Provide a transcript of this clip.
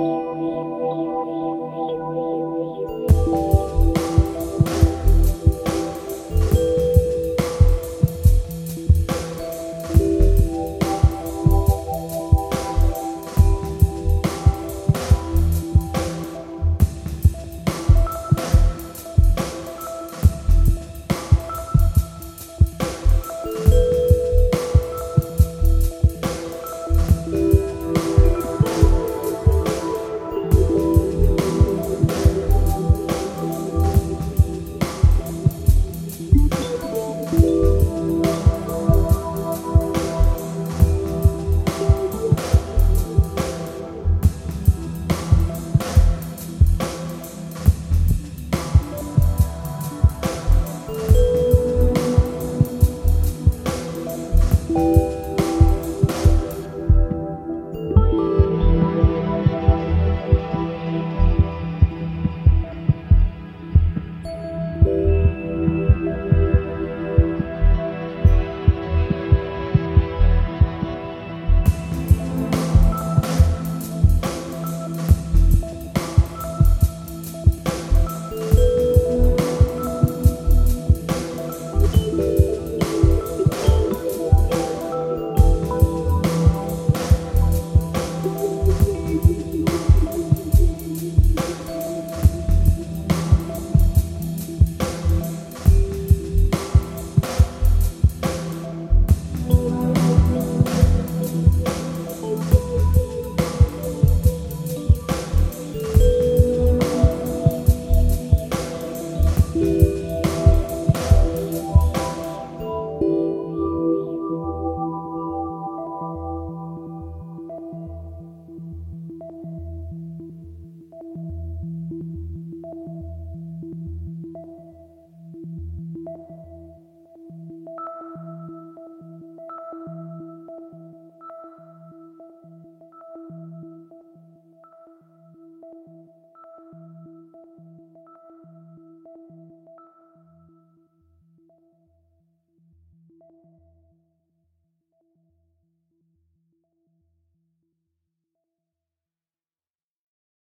me.